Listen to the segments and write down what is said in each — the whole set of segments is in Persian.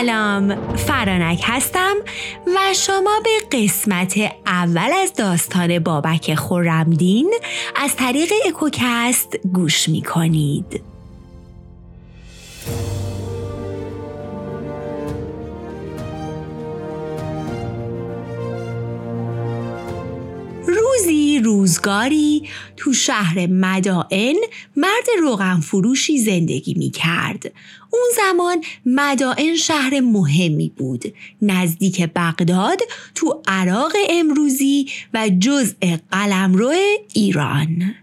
سلام فرانک هستم و شما به قسمت اول از داستان بابک خورمدین از طریق اکوکست گوش می کنید. روزگاری تو شهر مدائن مرد روغن فروشی زندگی می کرد. اون زمان مدائن شهر مهمی بود نزدیک بغداد تو عراق امروزی و جزء قلمرو ایران.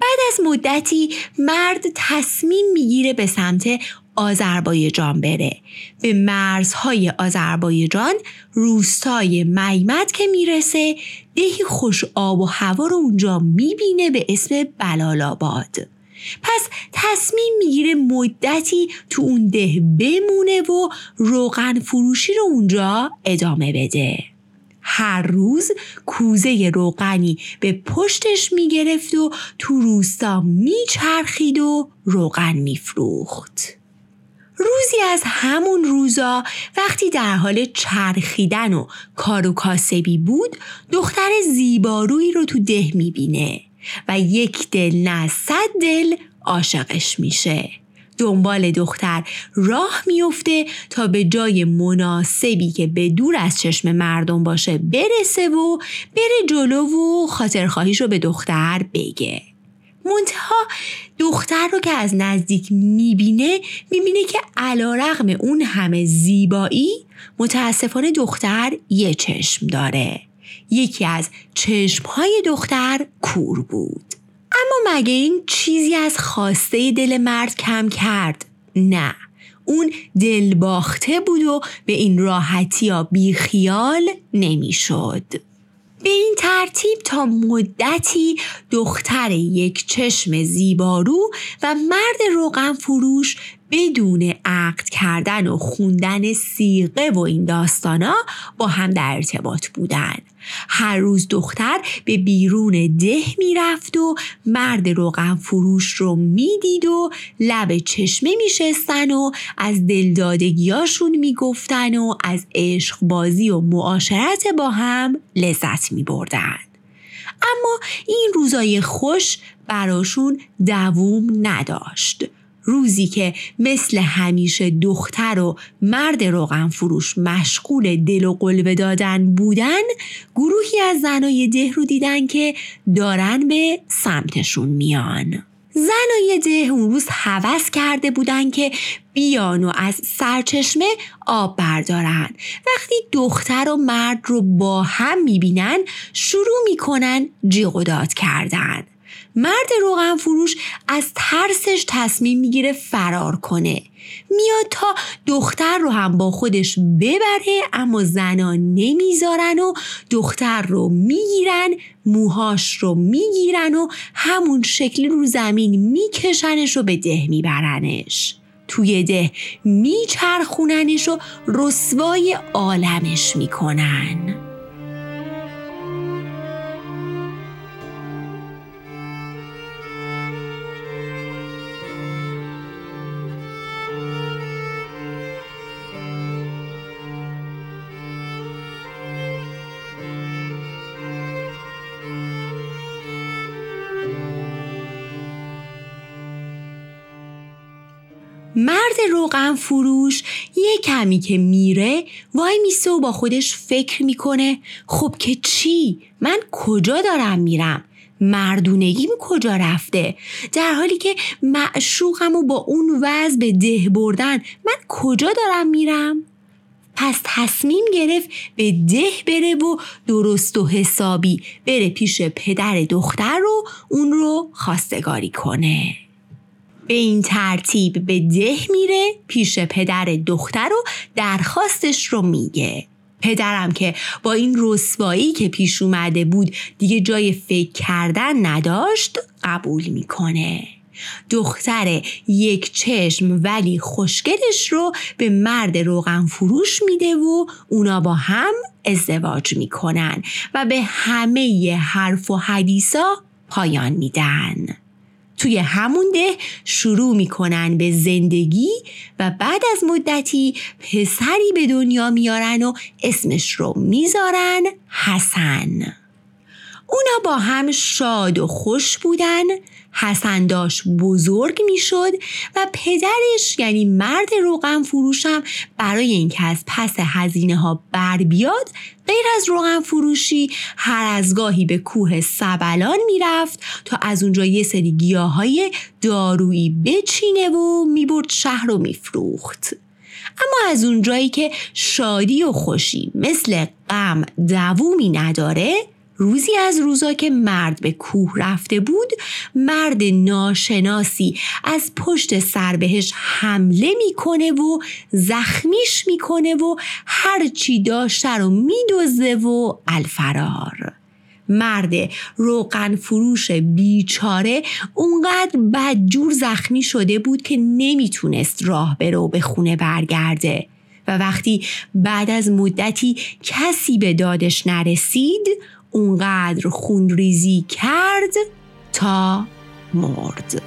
بعد از مدتی مرد تصمیم می‌گیره به سمت آذربایجان بره. به مرزهای آذربایجان روستای میمت که می‌رسه دهی خوش آب و هوا رو اونجا می‌بینه به اسم بلالاباد پس تصمیم می‌گیره مدتی تو اون ده بمونه و روغن فروشی رو اونجا ادامه بده. هر روز کوزه روغنی به پشتش می‌گرفت و تو روستا میچرخید و روغن میفروخت. روزی از همون روزا وقتی در حال چرخیدن و کار و کاسبی بود دختر زیبارویی رو تو ده می‌بینه و یک دل نه صد دل عاشقش میشه. دنبال دختر راه میفته تا به جای مناسبی که به دور از چشم مردم باشه برسه و بره جلو و خاطرخواهیش رو به دختر بگه. منتها دختر رو که از نزدیک می‌بینه می‌بینه که علا رغم اون همه زیبایی متاسفانه دختر یه چشم داره یکی از چشمهای دختر کور بود اما مگه این چیزی از خواسته دل مرد کم کرد؟ نه اون دل باخته بود و به این راحتی یا بیخیال نمی‌شد. به این ترتیب تا مدتی دختر یک چشم زیبارو و مرد روغن فروش بدون عقد کردن و خوندن سیغه و این داستانا با هم در ارتباط بودن. هر روز دختر به بیرون ده می‌رفت و مرد روغن فروش رو می‌دید و لب چشمه میشستن و از دلدادگیاشون می‌گفتن و از عشق بازی و معاشرت با هم لذت میبردن. اما این روزای خوش براشون دووم نداشت. روزی که مثل همیشه دختر و مرد روغن فروش مشغول دل و قلبه دادن بودن گروهی از زنای ده رو دیدن که دارن به سمتشون میان. زنای ده اون روز هوس کرده بودن که بیان و از سرچشمه آب بردارن. وقتی دختر و مرد رو با هم می‌بینن شروع می‌کنن جیغ و کردن. مرد روغن فروش از ترسش تصمیم می‌گیره فرار کنه. میاد تا دختر رو هم با خودش ببره اما زنان نمی‌ذارن و دختر رو می‌گیرن موهاش رو می‌گیرن و همون شکلی رو زمین میکشنش و به ده میبرنش. توی ده میچرخوننش و رسوای عالمش می‌کنن. روغن فروش یه کمی که میره وای میسه و با خودش فکر می‌کنه خب که چی؟ من کجا دارم میرم؟ مردونگیم کجا رفته در حالی که معشوقم و با اون وضع به ده بردن من کجا دارم میرم؟ پس تصمیم گرفت به ده بره و درست و حسابی بره پیش پدر دختر رو اون رو خواستگاری کنه به این ترتیب به ده میره پیش پدر دختر و درخواستش رو میگه. پدرم که با این رسوایی که پیش اومده بود دیگه جای فکر کردن نداشت قبول می‌کنه. دختر یک چشم ولی خوشگلش رو به مرد روغن فروش میده و اونا با هم ازدواج می‌کنن و به همه حرف و حدیثا پایان میدن. توی همون ده شروع می‌کنن به زندگی و بعد از مدتی پسری به دنیا میارن و اسمش رو می‌ذارن حسن. اونا با هم شاد و خوش بودن حسن داشت بزرگ می‌شد و پدرش یعنی مرد روغن فروشم برای اینکه از پس هزینه ها بر بیاد غیر از روغن فروشی هر از گاهی به کوه سبلان می‌رفت تا از اونجا یه سری گیاهای دارویی بچینه و می‌برد شهر رو میفروخت. اما از اونجایی که شادی و خوشی مثل غم دوومی نداره روزی از روزا که مرد به کوه رفته بود مرد ناشناسی از پشت سر بهش حمله می‌کنه و زخمیش می‌کنه و هرچی داشته رو میدوزه و الفرار. مرد روغن فروش بیچاره اونقدر بدجور زخمی شده بود که نمی‌تونست راه بره و به خونه برگرده. و وقتی بعد از مدتی کسی به دادش نرسید اونقدر خونریزی کرد تا مرد.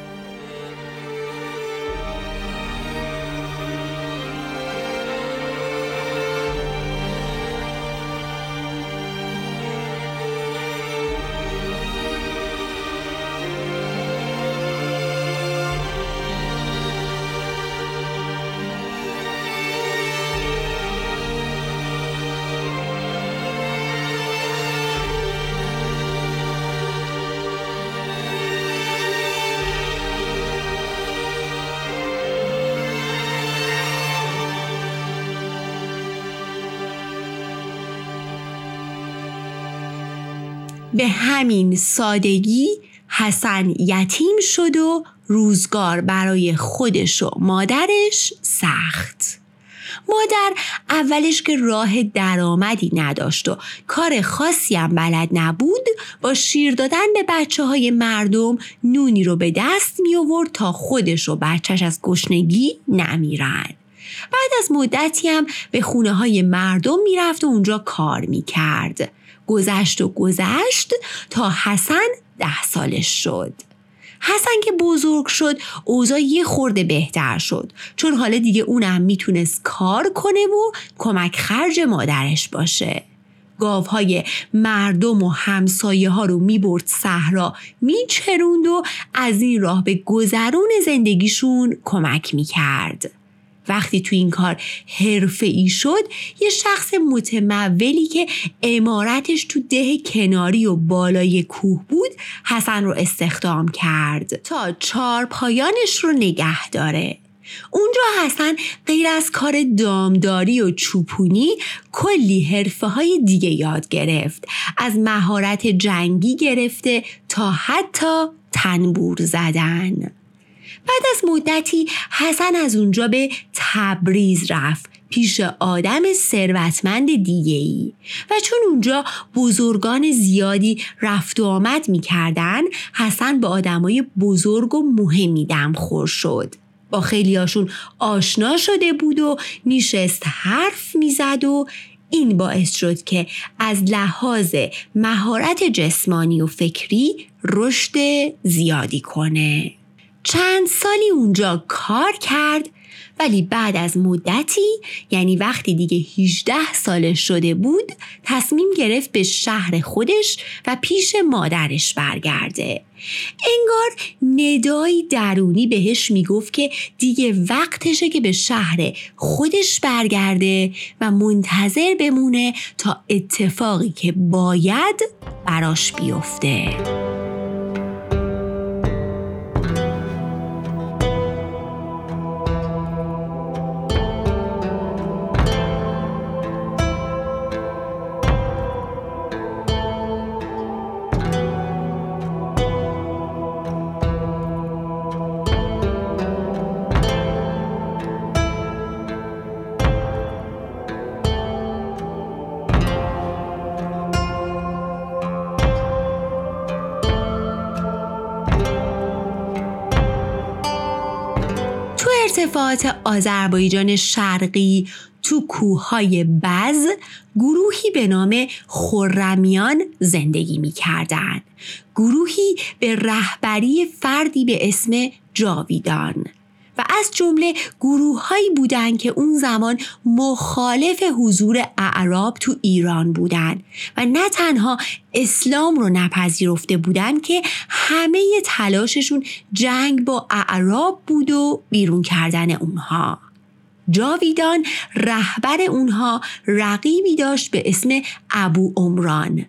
به همین سادگی حسن یتیم شد و روزگار برای خودش و مادرش سخت. مادر اولش که راه درآمدی نداشت و کار خاصی هم بلد نبود با شیر دادن به بچه های مردم نونی رو به دست می آورد تا خودش و بچهش از گشنگی نمیرن. بعد از مدتی هم به خونه های مردم می‌رفت و اونجا کار می‌کرد. گذشت و گذشت تا حسن ده سالش شد. حسن که بزرگ شد اوضاع یه خورده بهتر شد. چون حالا دیگه اونم می‌تونست کار کنه و کمک خرج مادرش باشه. گاوهای مردم و همسایه ها رو می‌برد صحرا میچروند و از این راه به گذرون زندگیشون کمک می‌کرد. وقتی تو این کار حرفه ای شد یه شخص متمولی که امارتش تو ده کناری و بالای کوه بود حسن رو استخدام کرد تا چار پایانش رو نگه داره. اونجا حسن غیر از کار دامداری و چوپونی کلی حرفه های دیگه یاد گرفت. از مهارت جنگی گرفته تا حتی تنبور زدن. بعد از مدتی حسن از اونجا به تبریز رفت پیش آدم ثروتمند دیگه ای و چون اونجا بزرگان زیادی رفت و آمد می‌کردن حسن به آدمای بزرگ و مهمی دمخور شد. با خیلیاشون آشنا شده بود و میشست حرف می‌زد و این باعث شد که از لحاظ مهارت جسمانی و فکری رشد زیادی کنه. چند سالی اونجا کار کرد ولی بعد از مدتی یعنی وقتی دیگه 18 سالش شده بود تصمیم گرفت به شهر خودش و پیش مادرش برگرده. انگار ندایی درونی بهش می‌گفت که دیگه وقتشه که به شهر خودش برگرده و منتظر بمونه تا اتفاقی که باید براش بیفته. ارتفاعات آذربایجان شرقی تو کوههای بز گروهی به نام خرمیان زندگی می کردن. گروهی به رهبری فردی به اسم جاویدان و از جمله گروههایی بودند که اون زمان مخالف حضور اعراب تو ایران بودند و نه تنها اسلام رو نپذیرفته بودند که همه تلاششون جنگ با اعراب بود و بیرون کردن اونها. جاویدان رهبر اونها رقیبی داشت به اسم ابو عمران.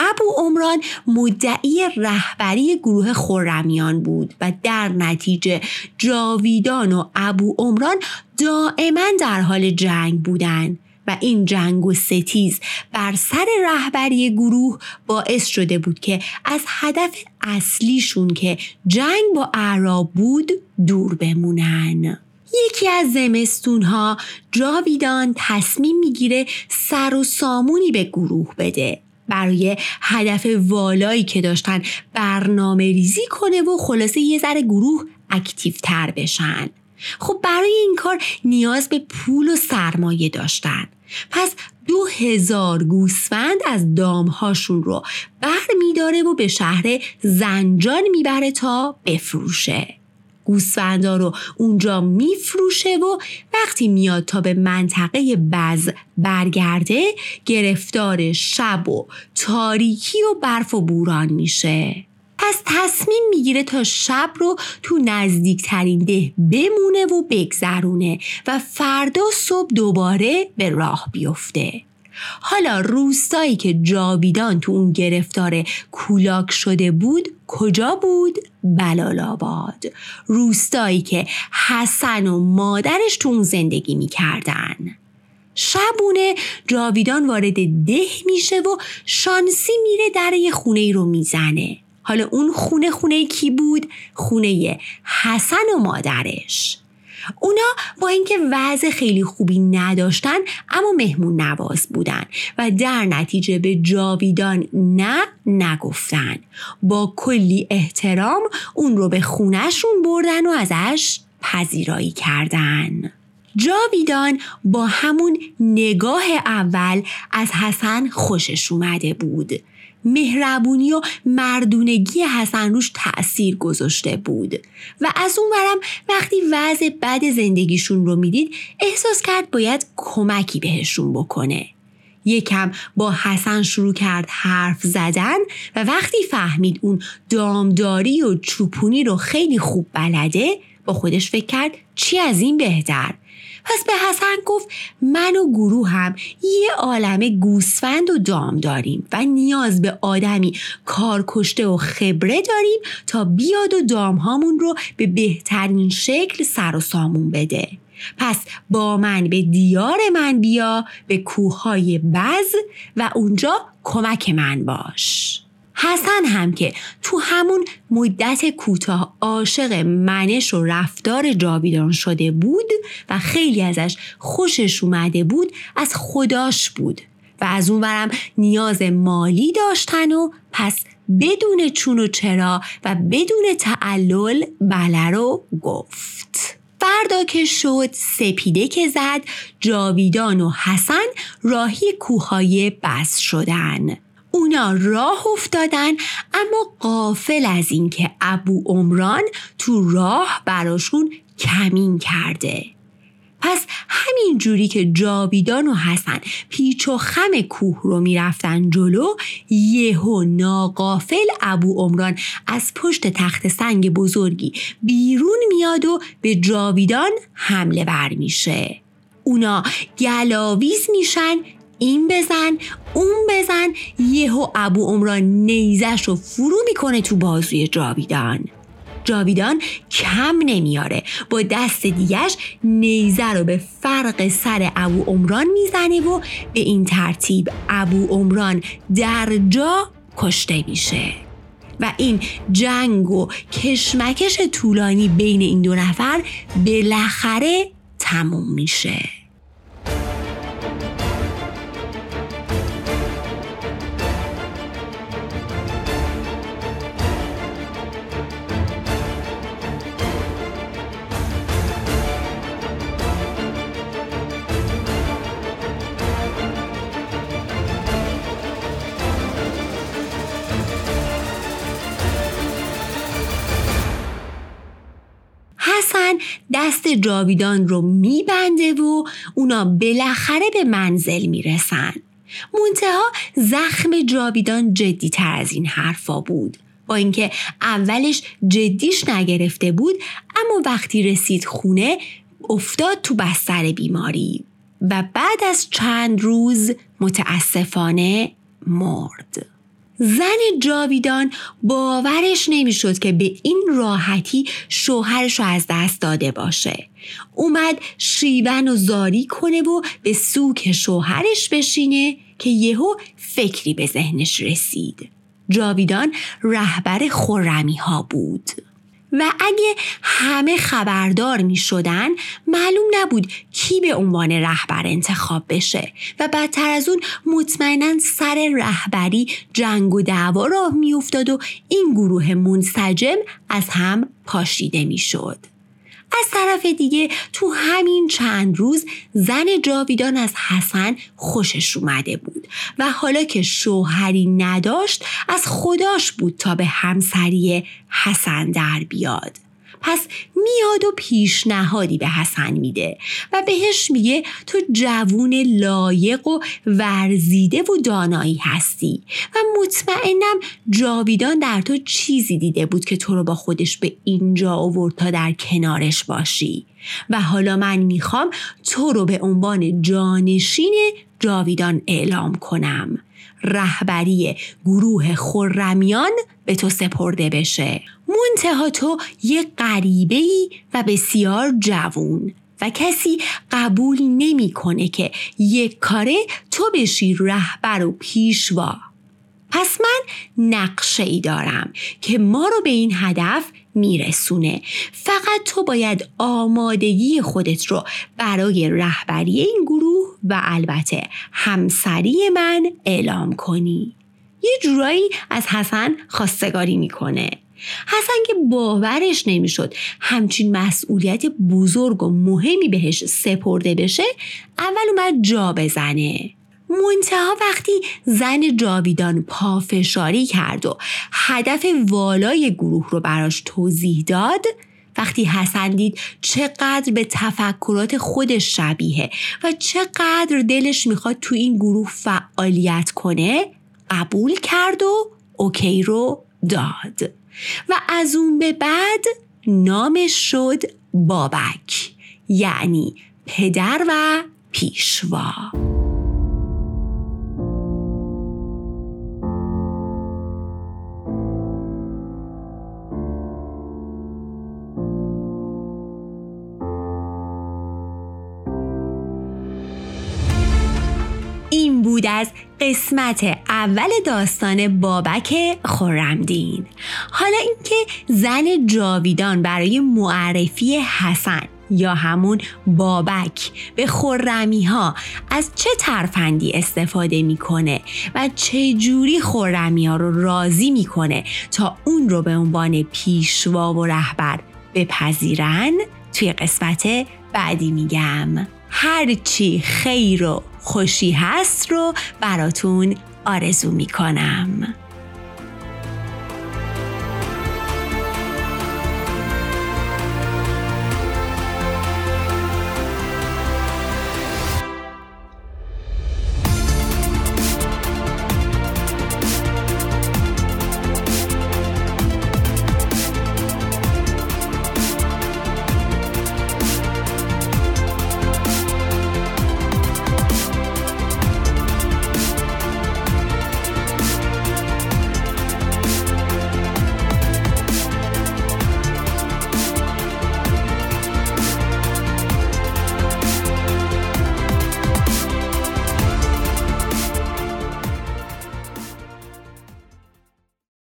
ابو عمران مدعی رهبری گروه خورمیان بود و در نتیجه جاویدان و ابو عمران دائما در حال جنگ بودند و این جنگ و ستیز بر سر رهبری گروه باعث شده بود که از هدف اصلیشون که جنگ با اعراب بود دور بمونن. یکی از زمستون ها جاویدان تصمیم می‌گیره سر و سامونی به گروه بده برای هدف والایی که داشتن برنامه ریزی کنه و خلاصه یه ذره گروه اکتیو تر بشن. خب برای این کار نیاز به پول و سرمایه داشتن. پس دو هزار گوسفند از دامهاشون رو بر میداره و به شهر زنجان می‌بره تا بفروشه. گوسفندا رو اونجا میفروشه و وقتی میاد تا به منطقه بز برگرده گرفتار شب و تاریکی و برف و بوران میشه. پس تصمیم می‌گیره تا شب رو تو نزدیکترین ده بمونه و بگذرونه و فردا صبح دوباره به راه بیفته. حالا روستایی که جاویدان تو اون گرفتار کولاک شده بود کجا بود؟ بلالاباد روستایی که حسن و مادرش تو اون زندگی می‌کردن شبونه جاویدان وارد ده میشه و شانسی میره در یه خونه ای رو می‌زنه حالا اون خونه خونه کی بود؟ خونه حسن و مادرش اونا با اینکه وضع خیلی خوبی نداشتن اما مهمون نواز بودن و در نتیجه به جاویدان نه نگفتن. با کلی احترام اون رو به خونهشون بردن و ازش پذیرایی کردن. جاویدان با همون نگاه اول از حسن خوشش اومده بود. مهربونی و مردونگی حسن روش تأثیر گذاشته بود. و از اون برم وقتی وضع بد زندگیشون رو می‌دید احساس کرد باید کمکی بهشون بکنه. یکم با حسن شروع کرد حرف زدن و وقتی فهمید اون دامداری و چوپونی رو خیلی خوب بلده با خودش فکر کرد چی از این بهتر. پس به حسن گفت من و گروه هم یه عالم گوسفند و دام داریم و نیاز به آدمی کارکشته و خبره داریم تا بیاد و دام هامون رو به بهترین شکل سر و سامون بده. پس با من به دیار من بیا به کوههای بز و اونجا کمک من باش. حسن هم که تو همون مدت کوتاه عاشق منش و رفتار جاویدان شده بود و خیلی ازش خوشش اومده بود از خداش بود و از اونورم نیاز مالی داشتن و پس بدون چون و چرا و بدون تعلل بله رو گفت. فردا که شد سپیده که زد جاویدان و حسن راهی کوههای بس شدن. اونا راه افتادن اما قافل از اینکه ابو عمران تو راه براشون کمین کرده. پس همین جوری که جاویدان و حسن پیچ و خم کوه رو می‌رفتن جلو یهو ناقافل ابو عمران از پشت تخت سنگ بزرگی بیرون میاد و به جاویدان حمله بر میشه. اونا گلاویز میشن این بزن اون بزن یهو ابو عمران نیزش رو فرو می‌کنه تو بازوی جاویدان. جاویدان کم نمیاره با دست دیگش نیزه رو به فرق سر ابو عمران می‌زنه و به این ترتیب ابو عمران در جا کشته میشه. و این جنگ و کشمکش طولانی بین این دو نفر بالاخره تموم میشه. دست جاویدان رو میبنده و اونا بالاخره به منزل می‌رسن منتها زخم جاویدان جدی تر از این حرفا بود با اینکه اولش جدیش نگرفته بود اما وقتی رسید خونه افتاد تو بستر بیماری و بعد از چند روز متاسفانه مرد. زن جاویدان باورش نمی‌شد که به این راحتی شوهرش رو از دست داده باشه. اومد شیون و زاری کنه و به سوک شوهرش بشینه که یهو فکری به ذهنش رسید. جاویدان رهبر خورمی ها بود. و اگه همه خبردار می شدن معلوم نبود کی به عنوان رهبر انتخاب بشه و بدتر از اون مطمئنا سر رهبری جنگ و دعوا راه می افتاد و این گروه منسجم از هم پاشیده می شد. از طرف دیگه تو همین چند روز زن جاویدان از حسن خوشش اومده بود و حالا که شوهری نداشت از خداش بود تا به همسری حسن در بیاد. پس میاد و پیشنهادی به حسن میده و بهش میگه تو جوون لایق و ورزیده و دانایی هستی و مطمئنم جاویدان در تو چیزی دیده بود که تو رو با خودش به اینجا آورد تا در کنارش باشی. و حالا من می‌خوام تو رو به عنوان جانشین جاویدان اعلام کنم. رهبری گروه خرمیان به تو سپرده بشه. منتها تو یک غریبه و بسیار جوون و کسی قبول نمی‌کنه که یک کاره تو بشی رهبر و پیشوا. پس من نقشه ای دارم که ما رو به این هدف میرسونه. فقط تو باید آمادگی خودت رو برای رهبری این گروه و البته همسری من اعلام کنی. یه جورایی از حسن خواستگاری می‌کنه. حسن که باورش نمی‌شد همچین مسئولیت بزرگ و مهمی بهش سپرده بشه اول اومد جا بزنه. منتها وقتی زن جاویدان پافشاری کرد و هدف والای گروه رو براش توضیح داد وقتی حسن دید چقدر به تفکرات خودش شبیه و چقدر دلش می‌خواد تو این گروه فعالیت کنه قبول کرد و اوکی رو داد. و از اون به بعد نامش شد بابک یعنی پدر و پیشوا. از قسمت اول داستان بابک خورمدین حالا اینکه زن جاویدان برای معرفی حسن یا همون بابک به خورمی ها از چه ترفندی استفاده می‌کنه و چه جوری خورمی ها رو راضی می‌کنه تا اون رو به عنوان پیشوا و رهبر بپذیرن توی قسمت بعدی میگم. هرچی خیر و خوشی هست رو براتون آرزو می‌کنم.